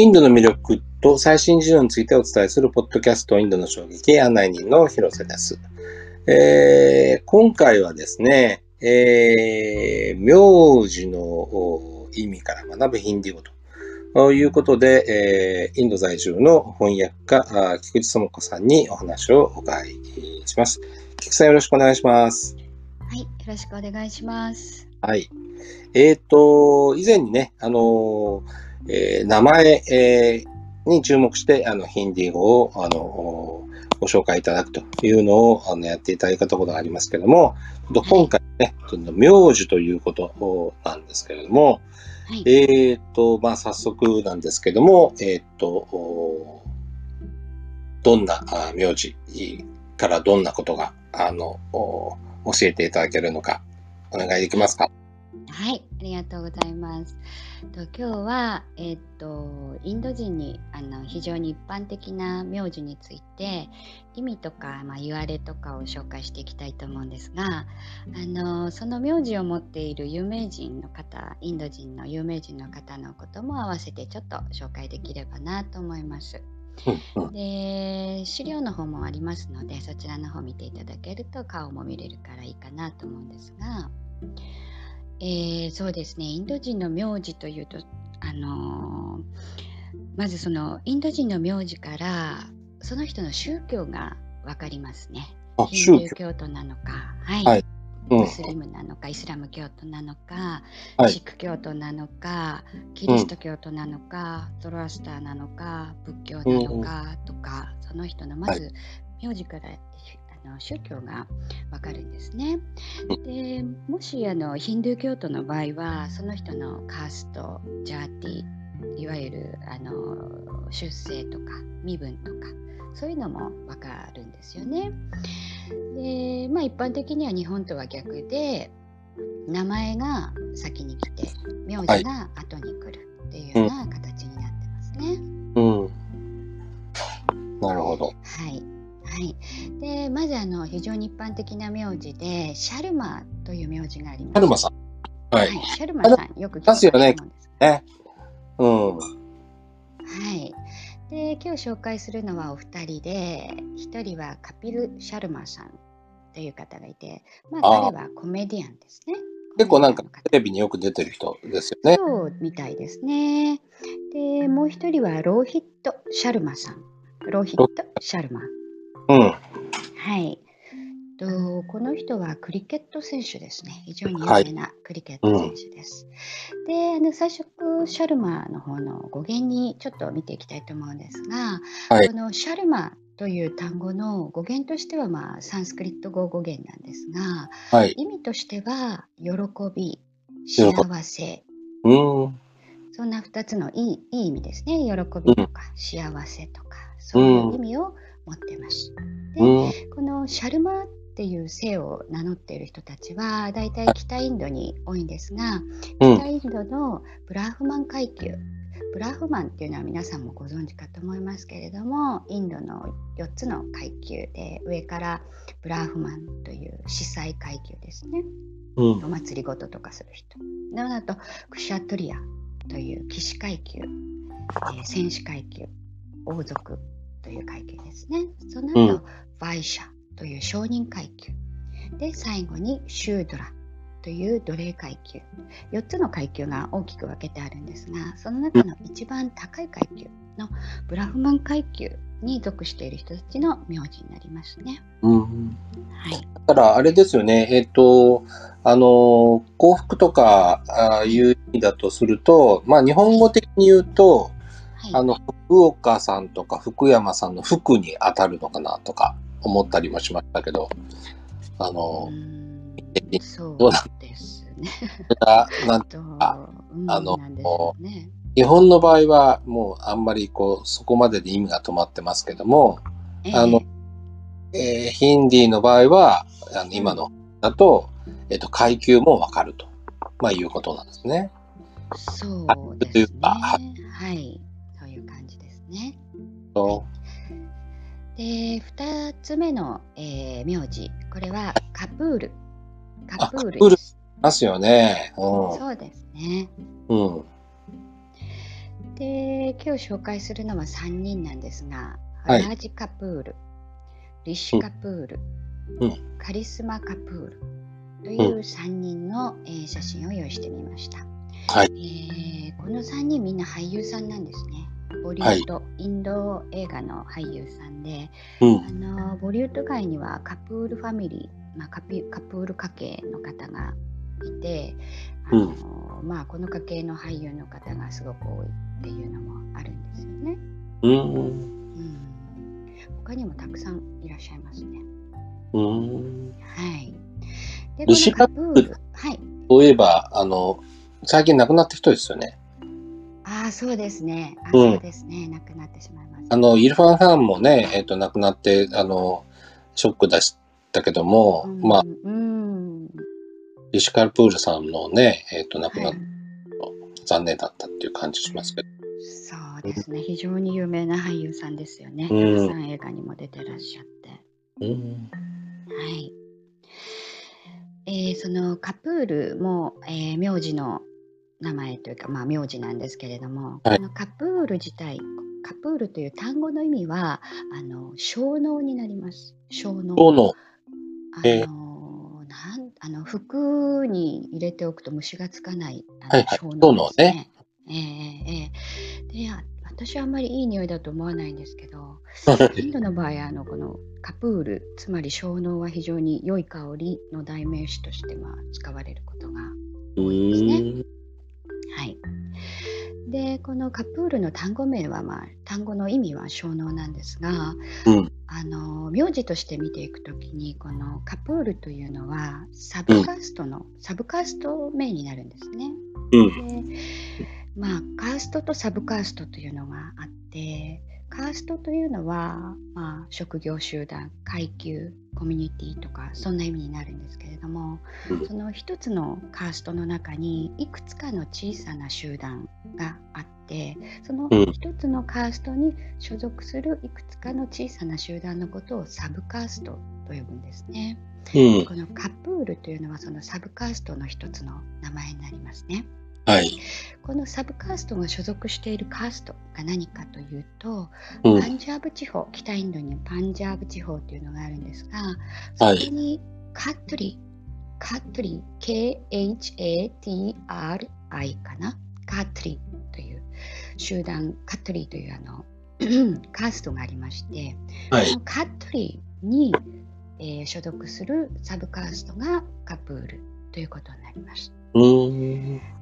インドの魅力と最新事情についてお伝えするポッドキャストインドの衝撃案内人の広瀬です。えー、今回はですね、えー、名字の意味から学ぶヒンディ語ということで、えー、インド在住の翻訳家、菊池智子さんにお話をお伺いします。菊池さんよろしくお願いします。はい、よろしくお願いします。はい。えっ、ー、と、以前にね、あのーえー、名前、えー、に注目して、あの、ヒンディー語を、あの、ご紹介いただくというのを、あの、やっていただいたことがありますけれども、今回ね、名字ということなんですけれども、はい、えっ、ー、と、まあ、早速なんですけども、えっ、ー、と、どんな名字からどんなことが、あの、教えていただけるのか、お願いできますか？はい、ありがとうございます。と今日は、えっ、とインド人にあの非常に一般的な名字について意味とか、まあ、言われとかを紹介していきたいと思うんですがあのその名字を持っている有名人の方インド人の有名人の方のことも合わせてちょっと紹介できればなと思います。で資料の方もありますのでそちらの方見ていただけると顔も見れるからいいかなと思うんですがえー、そうですね。インド人の名字というと、あのー、まずそのインド人の名字からその人の宗教が分かりますね。ヒンドゥー教。徒なのか、はい、はい。うん、ムスリムなのかイスラム教徒なのか、はい、シック教徒なのかキリスト教徒なのか、うん、ゾロアスターなのか仏教なのかとか、うん、その人のまず名字からの宗教がわかるんですね。でもしあのヒンドゥー教徒の場合はその人のカーストジャーティいわゆるあの出生とか身分とかそういうのもわかるんですよね。でまあ一般的には日本とは逆で名前が先に来て名字が後に来るっていうような形になってますね。うん、なるほど。はい。はい、でまずあの非常に一般的な名字でシャルマという名字があります。シャルマさん。はい。はい、シャルマさんよく聞いたと思うんです。ね。うん。はい。で今日紹介するのはお二人で一人はカピル・シャルマさんという方がいて、まあ、彼はコメディアンですね。結構なんかテレビによく出てる人ですよね。そうみたいですね。でもう一人はローヒット・シャルマさん。ローヒット・シャルマ。うん。はい。とこの人はクリケット選手ですね。非常に有名なクリケット選手です。はいうん、で、あの最初、シャルマの方の語源にちょっと見ていきたいと思うんですが、はい、このシャルマという単語の語源としては、まあ、サンスクリット語語源なんですが、はい、意味としては、喜び、幸せ、うん、そんな2つのいいいい意味ですね。喜びとか幸せとか、そういう意味を、持ってます。で、うん、このシャルマっていう姓を名乗っている人たちは大体北インドに多いんですが、北インドのブラフマン階級。ブラフマンっていうのは皆さんもご存知かと思いますけれどもインドの4つの階級で上からブラフマンという司祭階級ですね、うん、お祭りごととかする人。なのとクシャトリアという騎士階級、えー、戦士階級王族という階級ですね。その後、うん、バイシャという承認階級。で、最後にシュードラという奴隷階級。4つの階級が大きく分けてあるんですが、その中の一番高い階級のブラフマン階級に属している人たちの名字になりますね。うん、はい、だからあれですよね、えっ、ー、と、あの、幸福とかあいう意味だとすると、まあ日本語的に言うと、あの、福岡さんとか福山さんの福に当たるのかなとか思ったりもしましたけど、あの、そうですね。なん とか、あの、ね、日本の場合はもうあんまりこう、そこまでで意味が止まってますけども、えー、あの、えー、ヒンディーの場合は、あの今のだと、えっ、ー、と、階級もわかると、まあ、いうことなんですね。そうですね。はい。ね。で2つ目の、えー、名字これはカプール。カプールです。ますよね。うそうですね。ん。うん。で、今日紹介するのは3人なんですが、はいラージ・カプール、リシカプール、うんカリスマ・カプールという3人の、えー写真を用意してみました。はいえーこの3人みんな俳優さんなんですね。ボリウッド、インド映画の俳優さんで、うん。あのボリウッド界にはカプールファミリー、まあ、カピカプール家系の方がいてあの、まあ、この家系の俳優の方がすごく多いっていうのもあるんですよね。うん。うん、他にもたくさんいらっしゃいますね。うん。はい。でリシカプール、はい。そういえば、あの、最近亡くなった人ですよね。ああ、そうですね。あうんそうですね。亡くなってしまいました。あの、イルファン・ハンもね、えっ、と、亡くなって、あの、ショック出したけども、うんまあ、うん。リシカル・プールさんのね、えっ、と、亡くなっはい残念だったっていう感じしますけど。そうですね。非常に有名な俳優さんですよね。うんたくさん映画にも出てらっしゃって。うん。はい。えーそのカプールも、えー名字の名前というか、まあ、名字なんですけれども、はいこのカプール自体、カプールという単語の意味は、あの小脳になります。小脳。あえーのなんあの服に入れておくと虫がつかないあ小脳ですね。小ええええであ私はあんまりいい匂いだと思わないんですけど、インドの場合あのこのカプールつまり小脳は非常に良い香りの代名詞としてまあ使われることがうすねん。はい。でこのカプールの単語名は、まあ、単語の意味は小脳なんですが、うんあの名字として見ていくときにこのカプールというのはサブカーストの、サブカースト名になるんですね。うん。でまあカーストとサブカーストというのがあってカーストというのは、まあ、職業集団階級コミュニティとかそんな意味になるんですけれども、うんその一つのカーストの中にいくつかの小さな集団があってそのうん一つのカーストに所属するいくつかの小さな集団のことをサブカーストと呼ぶんですね。うん。このカプールというのはそのサブカーストの一つの名前になりますね。はい。このサブカーストが所属しているカーストが何かというと、うんパ。ンジャーブ地方、北インドにパンジャーブ地方というのがあるんですが、はいそこにカットリ、カットリ、K-H-A-T-R-I かな、カットリという集団、カットリというあの カーストがありまして、はい。カットリに、えー所属するサブカーストがカプールということになります。うん。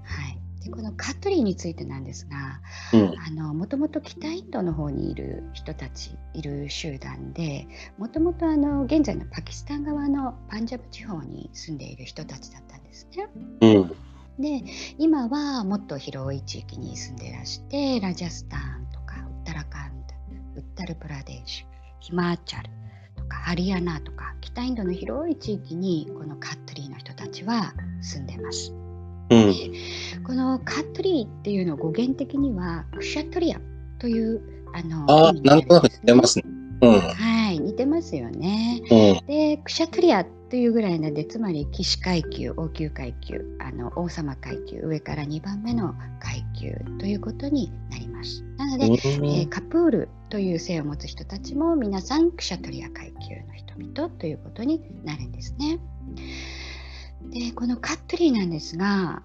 はい、でこのカットリーについてなんですが、うん。あのもともと北インドの方にいる人たちいる集団でもともとあの現在のパキスタン側のパンジャブ地方に住んでいる人たちだったんですね。うん。で今はもっと広い地域に住んでいらしてラジャスタンとかウッタラカンドウッタルプラデーシュヒマーチャルとかハリアナとか北インドの広い地域にこのカットリーの人たちは住んでます。うん。このカットリーっていうの語源的にはクシャトリアというあのなんとなく似てまね。すね。うん。はい、似てますよね。うん。で、クシャトリアというぐらいなんで、つまり騎士階級、王宮階級、あの王様階級、上から2番目の階級ということになります。なので、えーカプールという姓を持つ人たちも皆さんクシャトリア階級の人々ということになるんですね。でこのカットリーなんですが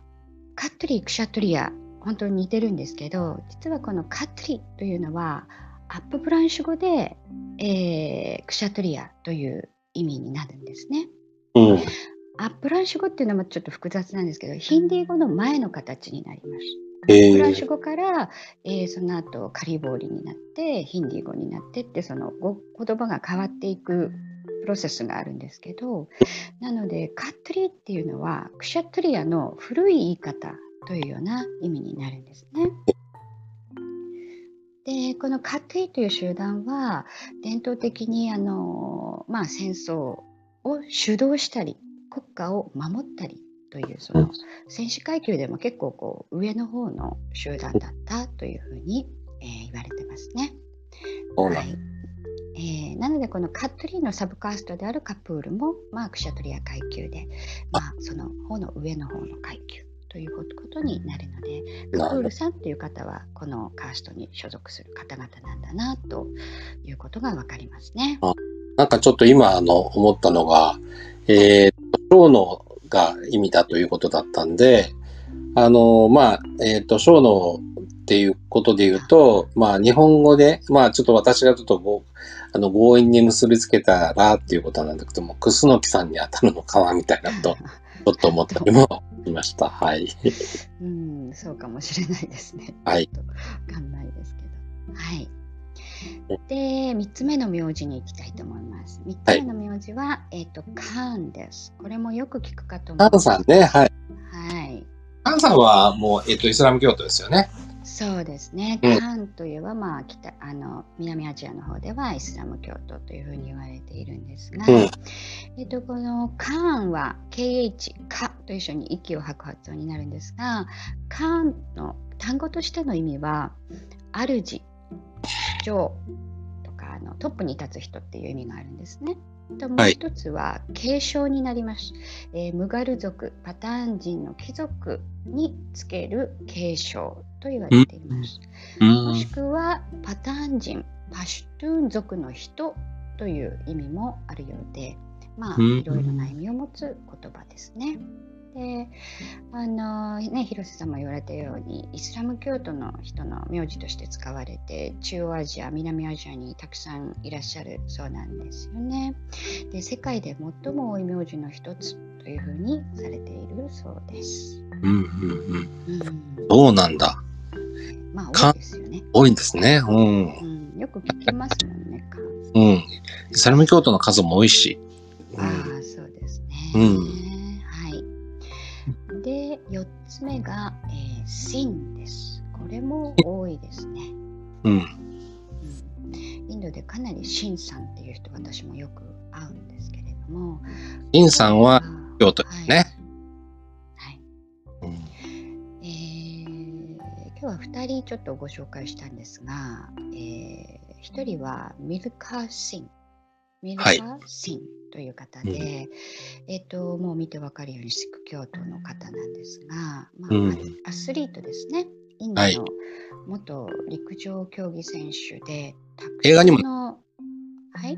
カットリークシャトリア本当に似てるんですけど実はこのカットリーというのはアパブランシュ語で、えークシャトリアという意味になるんですね。うん。アパブランシュ語っていうのもちょっと複雑なんですけどヒンディー語の前の形になります。えーフランス語から、えーその後カリボーリになってヒンディー語になってってその語言葉が変わっていくプロセスがあるんですけどなのでカットリーっていうのはクシャトリアの古い言い方というような意味になるんですね。でこのカットリーという集団は伝統的にあの、まあ、戦争を主導したり国家を守ったりというその戦士階級でも結構こう上の方の集団だったというふうに、えー言われてますね。はいえーなのでこのカットリーのサブカーストであるカプールも、まあ、クシャトリア階級で、まあ、その方の上の方の階級ということになるのでカプールさんという方はこのカーストに所属する方々なんだなということが分かりますね。なんかちょっと今あの思ったのが、えー、小脳が意味だということだったんで、あの、まあ、えっ、ー、と、小脳っていうことで言うと、まあ、日本語で、まあ、ちょっと私がちょっとあの、強引に結びつけたらっていうことなんだけども、クスノキさんに当たるのかなみたいなと、ちょっと思ったりもしました。はい。うん、そうかもしれないですね。はい。わかんないですけど。はい。で、3つ目の名字に行きたいと思います。3つ目の名字は、はい、えっ、ー、と、カーンです。これもよく聞くかと思います。カーンさんね、はい。はい。カーンさんはもう、えっ、ー、と、イスラム教徒ですよね。そうですね。カーンといえば、まあ、北あの南アジアの方ではイスラム教徒というふうに言われているんですが、うん、えっと、このカーンは KH、カと一緒に息を吐く発音になるんですが、カーンの単語としての意味は、主、長とかあのトップに立つ人っていう意味があるんですね。ともう一つは継承になります、はい、えー、ムガル族パターン人の貴族につける継承と言われています、もしくはパターン人パシュトゥーン族の人という意味もあるようでまあいろいろな意味を持つ言葉ですね。であのね広瀬さんも言われたようにイスラム教徒の人の名字として使われて中央アジア南アジアにたくさんいらっしゃるそうなんですよね。で世界で最も多い名字の一つというふうにされているそうです。うんうんうん。うん、そうなんだ。まあ多いですよね。多いんですね。うん。うん、よく聞きますもんね。うん。イスラム教徒の数も多いし。うん、ああ、そうですね。うん。4つ目が、えー、シンです。これも多いですね。うん。インドでかなりシンさんっていう人私もよく会うんですけれども。シンさんは京都ですね。はい。はい、えー、今日は2人ちょっとご紹介したんですが、えー、1人はミルカー・シン。ミルカー・シン。はいという方で、うん、えっ、と、もう見てわかるようにシック教徒の方なんですが、まあ、うん、アスリートですね。インドの元陸上競技選手で、はい、映画にも、はい？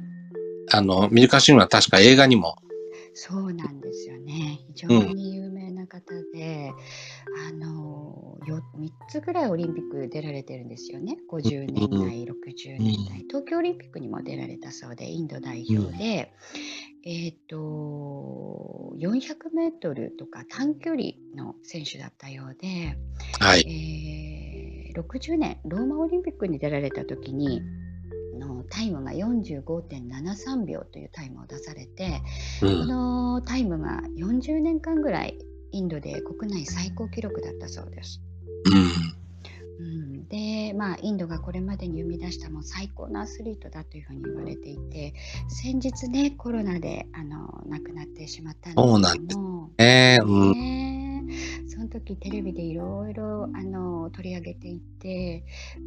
あの、ミルカシンは確か映画にも。そうなんですよね。非常に有名な方で、うん、あのよ3つぐらいオリンピック出られてるんですよね。50年代、60年代、東京オリンピックにも出られたそうで、インド代表で、えっ、ー、と、400メートルとか短距離の選手だったようで、はい。えー、60年、ローマオリンピックに出られた時に、のタイムが45.73秒というタイムを出されて、うん、このタイムが40年間ぐらいインドで国内最高記録だったそうです。うん。うん、で、まあ、インドがこれまでに生み出したもう最高のアスリートだというふうに言われていて先日ねコロナであの亡くなってしまったんですけども、えーうん、その時テレビでいろいろあの取り上げていて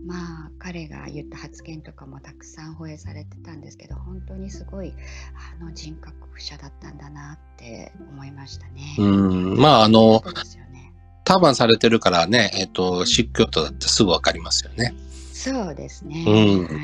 まあ彼が言った発言とかもたくさん放映されてたんですけど本当にすごいあの人格者だったんだなって思いましたね。うんまああの、ターバンされてるからね、えっ、ー、と、湿教徒だってすぐわかりますよね。そうですね。うん、は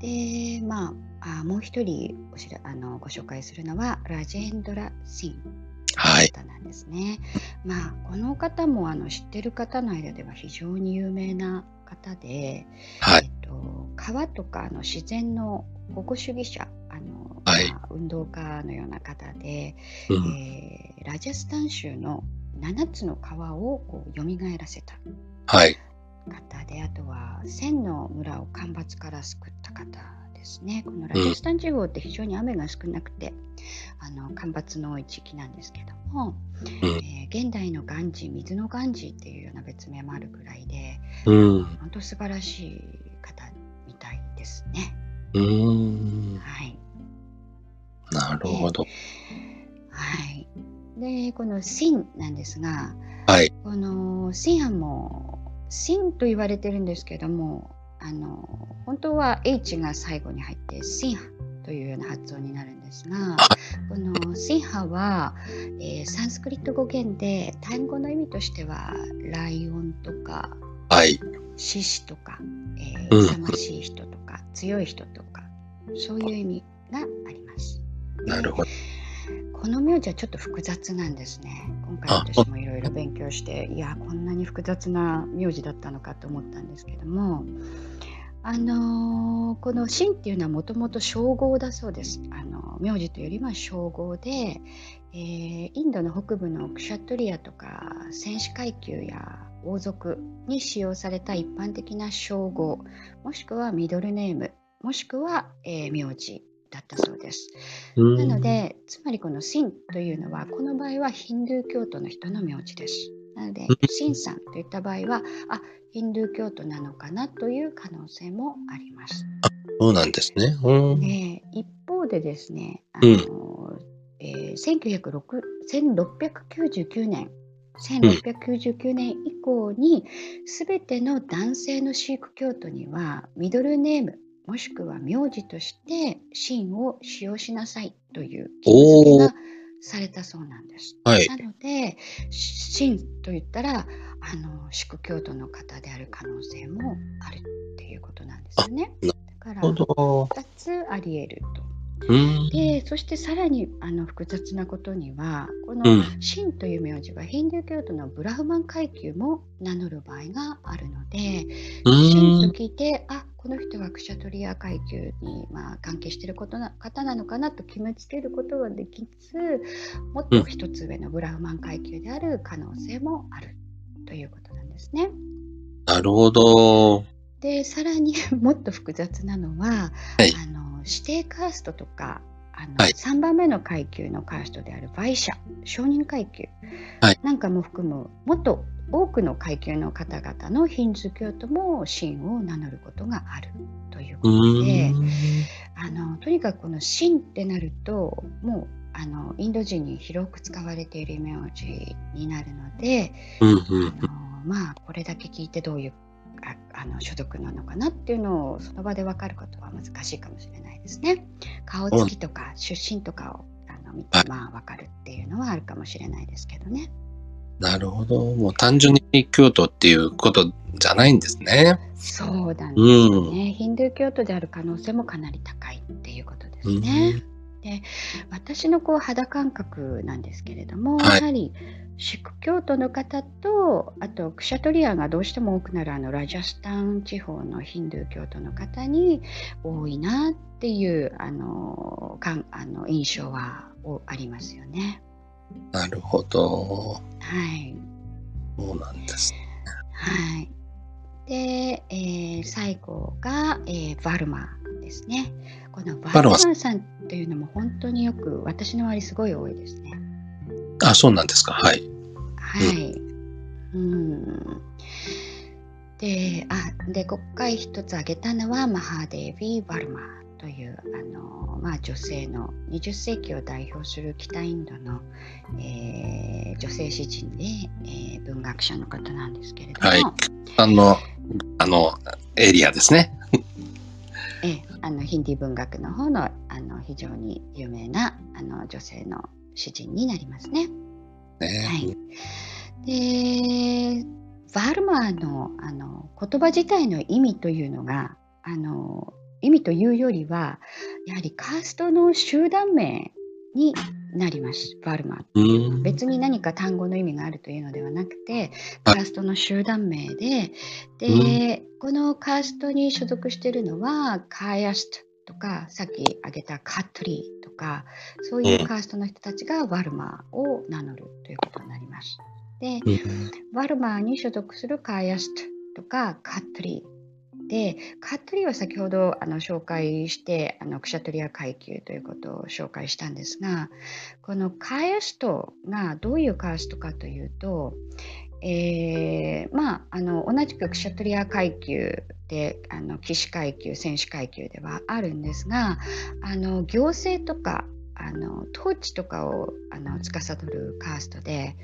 い。で、まあ、あもう一人おしらあのご紹介するのは、ラジェンドラ・シン。はい、方なんですね。まあ、この方もあの知ってる方の間では非常に有名な方で、はい、えっと、川とかの自然の保護主義者あの、はい、まあ、運動家のような方で、うん、えー、ラジャスタン州の7つの川をこう蘇らせた方で、あとは千の村を干ばつから救った方ですね。このラジスタン地方って非常に雨が少なくて、あの干ばつの多い地域なんですけども、えー、現代のガンジー、水のガンジーっていうような別名もあるぐらいで、うん、本当素晴らしい方みたいですね。うんはい。なるほど。はい。で、このシンなんですが、はい、このシンはもう、シンと言われてるんですけども、あの本当は H が最後に入ってシンハというような発音になるんですが、このシンハは、えー、サンスクリット語源で単語の意味としてはライオンとか、はい、獅子とか、えー、勇ましい人とか、強い人とかそういう意味があります。なるほど。この名字はちょっと複雑なんですね。今回私もいろいろ勉強して、いや、こんなに複雑な名字だったのかと思ったんですけども、あのー、このシンっていうのはもともと称号だそうです。あの名字というよりは称号で、えー、インドの北部のクシャトリアとか戦士階級や王族に使用された一般的な称号もしくはミドルネームもしくは、えー、名字だったそうです。なので、つまりこのシンというのは、この場合はヒンドゥー教徒の人の名字です。なので、シンさんといった場合は、あヒンドゥー教徒なのかなという可能性もあります。そうなんですね。で一方でですね、あの、うん、えー、1699年1699年以降に、すべての男性のシーク教徒にはミドルネームもしくは名字として真を使用しなさいという義務付けがされたそうなんです。はい、なので真と言ったらあの宿教徒の方である可能性もあるっていうことなんですよね。だから2つあり得ると。でそしてさらにあの複雑なことにはこのシンという名字はヒンドゥー教徒のブラフマン階級も名乗る場合があるのでシンと聞いてあこの人はクシャトリア階級に、まあ、関係していることな方なのかなと決めつけることはできずもっと一つ上のブラフマン階級である可能性もあるということなんですね。なるほど。でさらに もっと複雑なのは、はい、あの指定カーストとかあの、はい、3番目の階級のカーストである売者承認階級。なんかも含むもっと多くの階級の方々のヒンズー教徒も神を名乗ることがあるということであのとにかくこの神ってなるともうあのインド人に広く使われている名字になるので、あのまあこれだけ聞いてどういうあの所属なのかなっていうのをその場で分かることは難しいかもしれないですね。顔つきとか出身とかをあの見て、まあ分かるっていうのはあるかもしれないですけどね。なるほど。もう単純に京都っていうことじゃないんですね。そうなんですね、うん、ヒンドゥー教徒である可能性もかなり高いっていうことですね。うんで私のこう肌感覚なんですけれども、はい、やはりシク教徒の方とあとクシャトリアがどうしても多くなるあのラジャスタン地方のヒンドゥー教徒の方に多いなっていうあのかんあの印象はありますよね。なるほど。はい。そうなんですね。はい。で、えー、最後が、えー、バルマですね。このバルマさんというのも本当によく私の周りすごい多いですね。あ、そうなんですか。はい。はい。うん。で、あ、で、国会一つ挙げたのは、マハデービー・バルマという、あの、まあ、女性の20世紀を代表する北インドの、えー、女性詩人で、えー、文学者の方なんですけれども。はい。あの、あの、エリアですね。えあのヒンディ文学の方のあの非常に有名なあの女性の詩人になりますね。ねはい、でバールマーのあの言葉自体の意味というのがあの意味というよりはやはりカーストの集団名になります、バルマー。別に何か単語の意味があるというのではなくて、カーストの集団名で、で、このカーストに所属しているのは、カーヤストとか、さっき挙げたカットリーとか、そういうカーストの人たちがバルマーを名乗るということになります。で、バルマーに所属するカーヤストとかカットリーでカットリーは先ほどあの紹介してあのクシャトリア階級ということを紹介したんですがこのカーストがどういうカーストかというと、えー、まあ、あの同じくクシャトリア階級であの騎士階級戦士階級ではあるんですがあの行政とかあの統治とかをあの司るカーストで、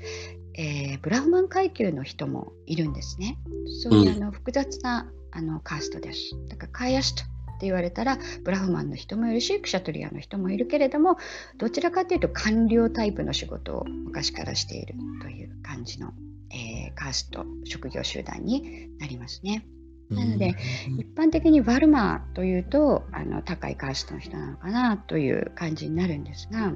えー、ブラフマン階級の人もいるんですね。そういうあの複雑なあのカーストです。だからカーヤストっ言われたらブラフマンの人もいるしクシャトリアの人もいるけれどもどちらかというと官僚タイプの仕事を昔からしているという感じの、えー、カースト職業集団になりますね。なので、一般的にワルマーというとあの高いカーストの人なのかなという感じになるんですが、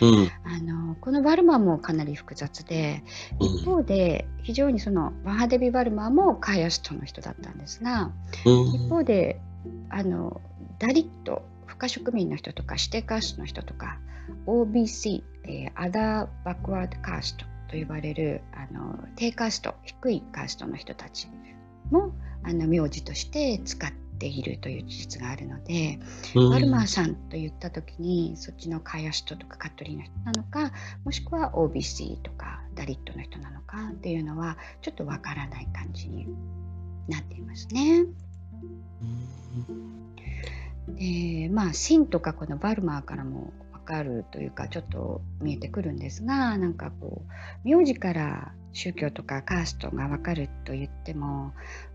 うん、あのこのワルマーもかなり複雑で一方で非常にそのワハデビ・ワルマーもカーヤストの人だったんですが、うん、一方であのダリット不可植民の人とか指定カーストの人とか OBC、えー、アダーバックワードカーストと呼ばれるあの低カースト低いカーストの人たちもあの名字として使っているという事実があるので、うん、ワルマーさんと言った時にそっちのカヤシトとかカトリーの人なのかもしくは OBC とかダリットの人なのかっていうのはちょっとわからない感じになっていますね。でまあシンとかこのバルマーからも分かるというかちょっと見えてくるんですがなんかこう名字から宗教とかカーストが分かると言っても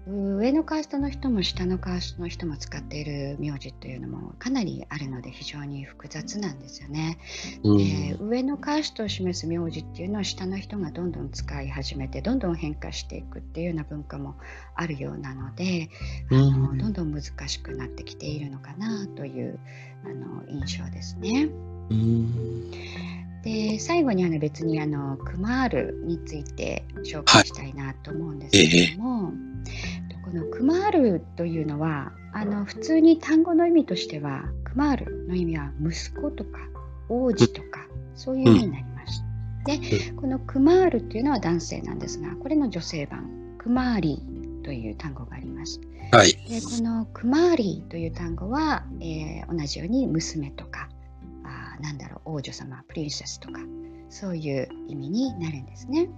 上のカーストの人も下のカーストの人も使っている名字というのもかなりあるので非常に複雑なんですよね。うん、で上のカーストを示す名字っていうのは下の人がどんどん使い始めてどんどん変化していくっていうような文化もあるようなので、あのどんどん難しくなってきているのかなというあの印象ですね。うん。で最後にあの別にあのクマールについて紹介したいなと思うんですけれども、はい。えー、このクマールというのはあの普通に単語の意味としてはクマールの意味は息子とか王子とかそういう意味になります。うん、でこのクマールというのは男性なんですがこれの女性版クマーリーという単語があります。はい、でこのクマーリーという単語は、えー、同じように娘とかなんだろう王女様プリンセスとかそういう意味になるんですね。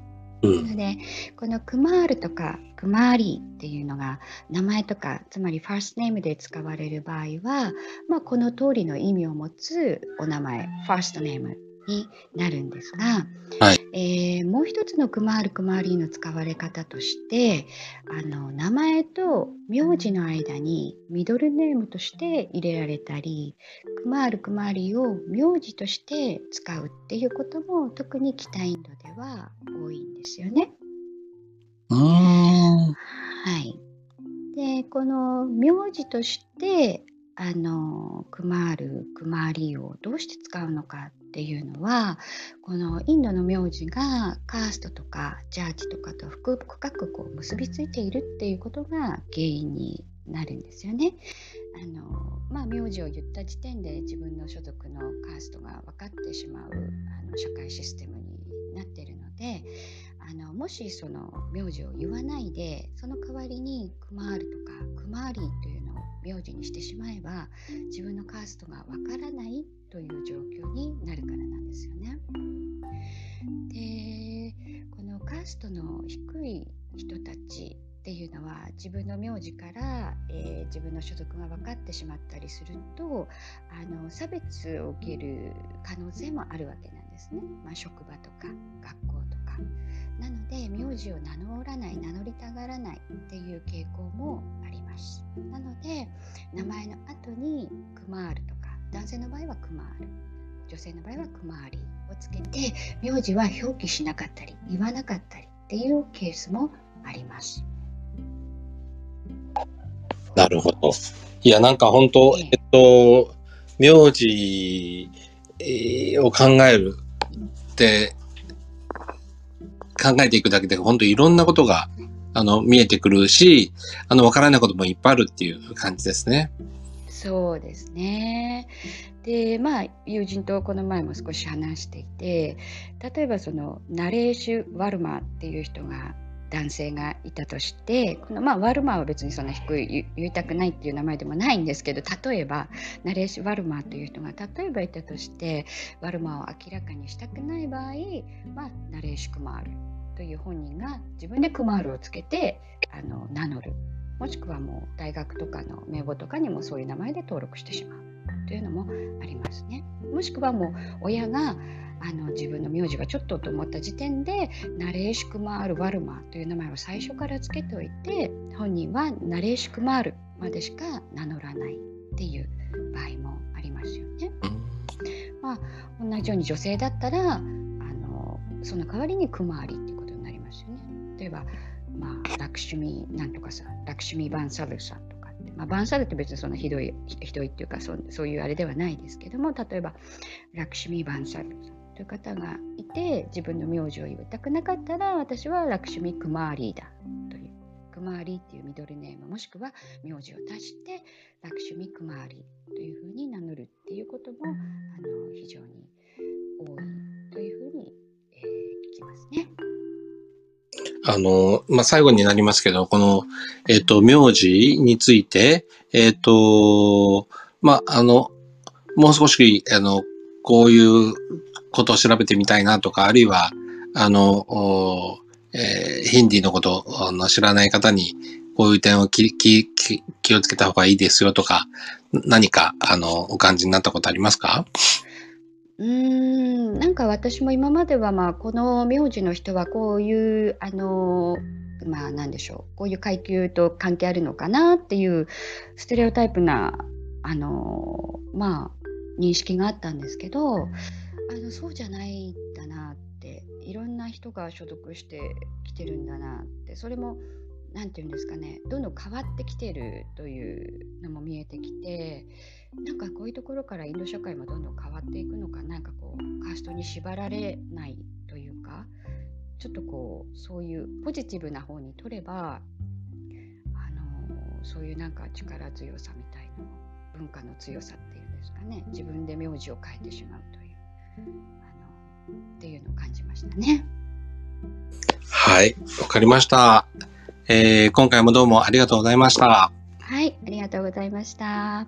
なのでこのクマールとかクマーリーっていうのが名前とかつまりファーストネームで使われる場合は、まあ、この通りの意味を持つお名前ファーストネームになるんですが、はい、えー、もう一つのクマール・クマーリーの使われ方としてあの名前と名字の間にミドルネームとして入れられたりクマール・クマーリーを名字として使うっていうことも特に北インドでは多いんですよね。はい、でこの名字としてあのクマール・クマーリーをどうして使うのかっていうのはこのインドの名字がカーストとかジャージとかと深くこう結びついているっていうことが原因になるんですよね。あのまあ、名字を言った時点で自分の所属のカーストが分かってしまうあの社会システムになっているのであのもしその名字を言わないでその代わりにクマールとかクマーリーというのを名字にしてしまえば自分のカーストが分からないという状況になるからなんですよね。でこのカーストの低い人たちっていうのは自分の名字から、えー、自分の所属が分かってしまったりするとあの差別を受ける可能性もあるわけなんですね、まあ、職場とか学校とか。なので名字を名乗らない名乗りたがらないっていう傾向もあります。なので名前の後にクマールと男性の場合はクマール女性の場合はクマーリーをつけて名字は表記しなかったり言わなかったりっていうケースもあります。なるほど。いや、なんか本当、えっと、名字を考えるって、考えていくだけで、本当いろんなことが、あの、見えてくるし、あの、わからないこともいっぱいあるっていう感じですね。そうですね。でまあ友人とこの前も少し話していて例えばそのナレーシュ・ワルマーっていう人が男性がいたとしてこの、まあ、ワルマーは別にそんな低い言いたくないっていう名前でもないんですけど例えばナレーシュ・ワルマーという人が例えばいたとしてワルマーを明らかにしたくない場合、まあ、ナレーシュ・クマールという本人が自分でクマールをつけてあの名乗るもしくはもう大学とかの名簿とかにもそういう名前で登録してしまうというのもありますね。もしくはもう親があの自分の名字がちょっとと思った時点でナレーシュクマール・ワルマーという名前を最初から付けておいて本人はナレーシュクマールまでしか名乗らないっていう場合もありますよね。まあ、同じように女性だったらあのその代わりにクマーリっていうことになりますよね。例えば、まあ、ラクシュミなんとかさラクシュミ・バンサルさんとかって、まあ、バンサルって別にそのひどいひどいっていうかそそういうあれではないですけども例えばラクシュミ・バンサルさんという方がいて自分の名字を言いたくなかったら私はラクシュミ・クマーリーだというクマーリーっていうミドルネームもしくは名字を足してラクシュミ・クマーリーというふうに名乗るっていうこともあの非常に多いというふうに、えー、聞きますね。あの、まあ、最後になりますけど、この、えっ、ー、と、名字について、えっ、ー、と、まあ、あの、もう少し、あの、こういうことを調べてみたいなとか、あるいは、あの、えー、ヒンディのことを知らない方に、こういう点を気気気をつけた方がいいですよとか、何か、あの、お感じになったことありますか？うん、なんか私も今までは、まあ、この名字の人はこういう、あの、まあ、なんでしょう、こういう階級と関係あるのかなっていうステレオタイプな、あの、まあ、認識があったんですけど、あのそうじゃないんだなっていろんな人が所属してきてるんだなってそれも何て言うんですかねどんどん変わってきてるというのも見えてきてなんかこういうところからインド社会もどんどん変わっていくのかなんかこうカーストに縛られないというかちょっとこうそういうポジティブな方に取ればあのそういうなんか力強さみたいな文化の強さっていうんですかね自分で名字を変えてしまうという。あのっていうのを感じましたね。はい、わかりました、えー。今回もどうもありがとうございました。はい、ありがとうございました。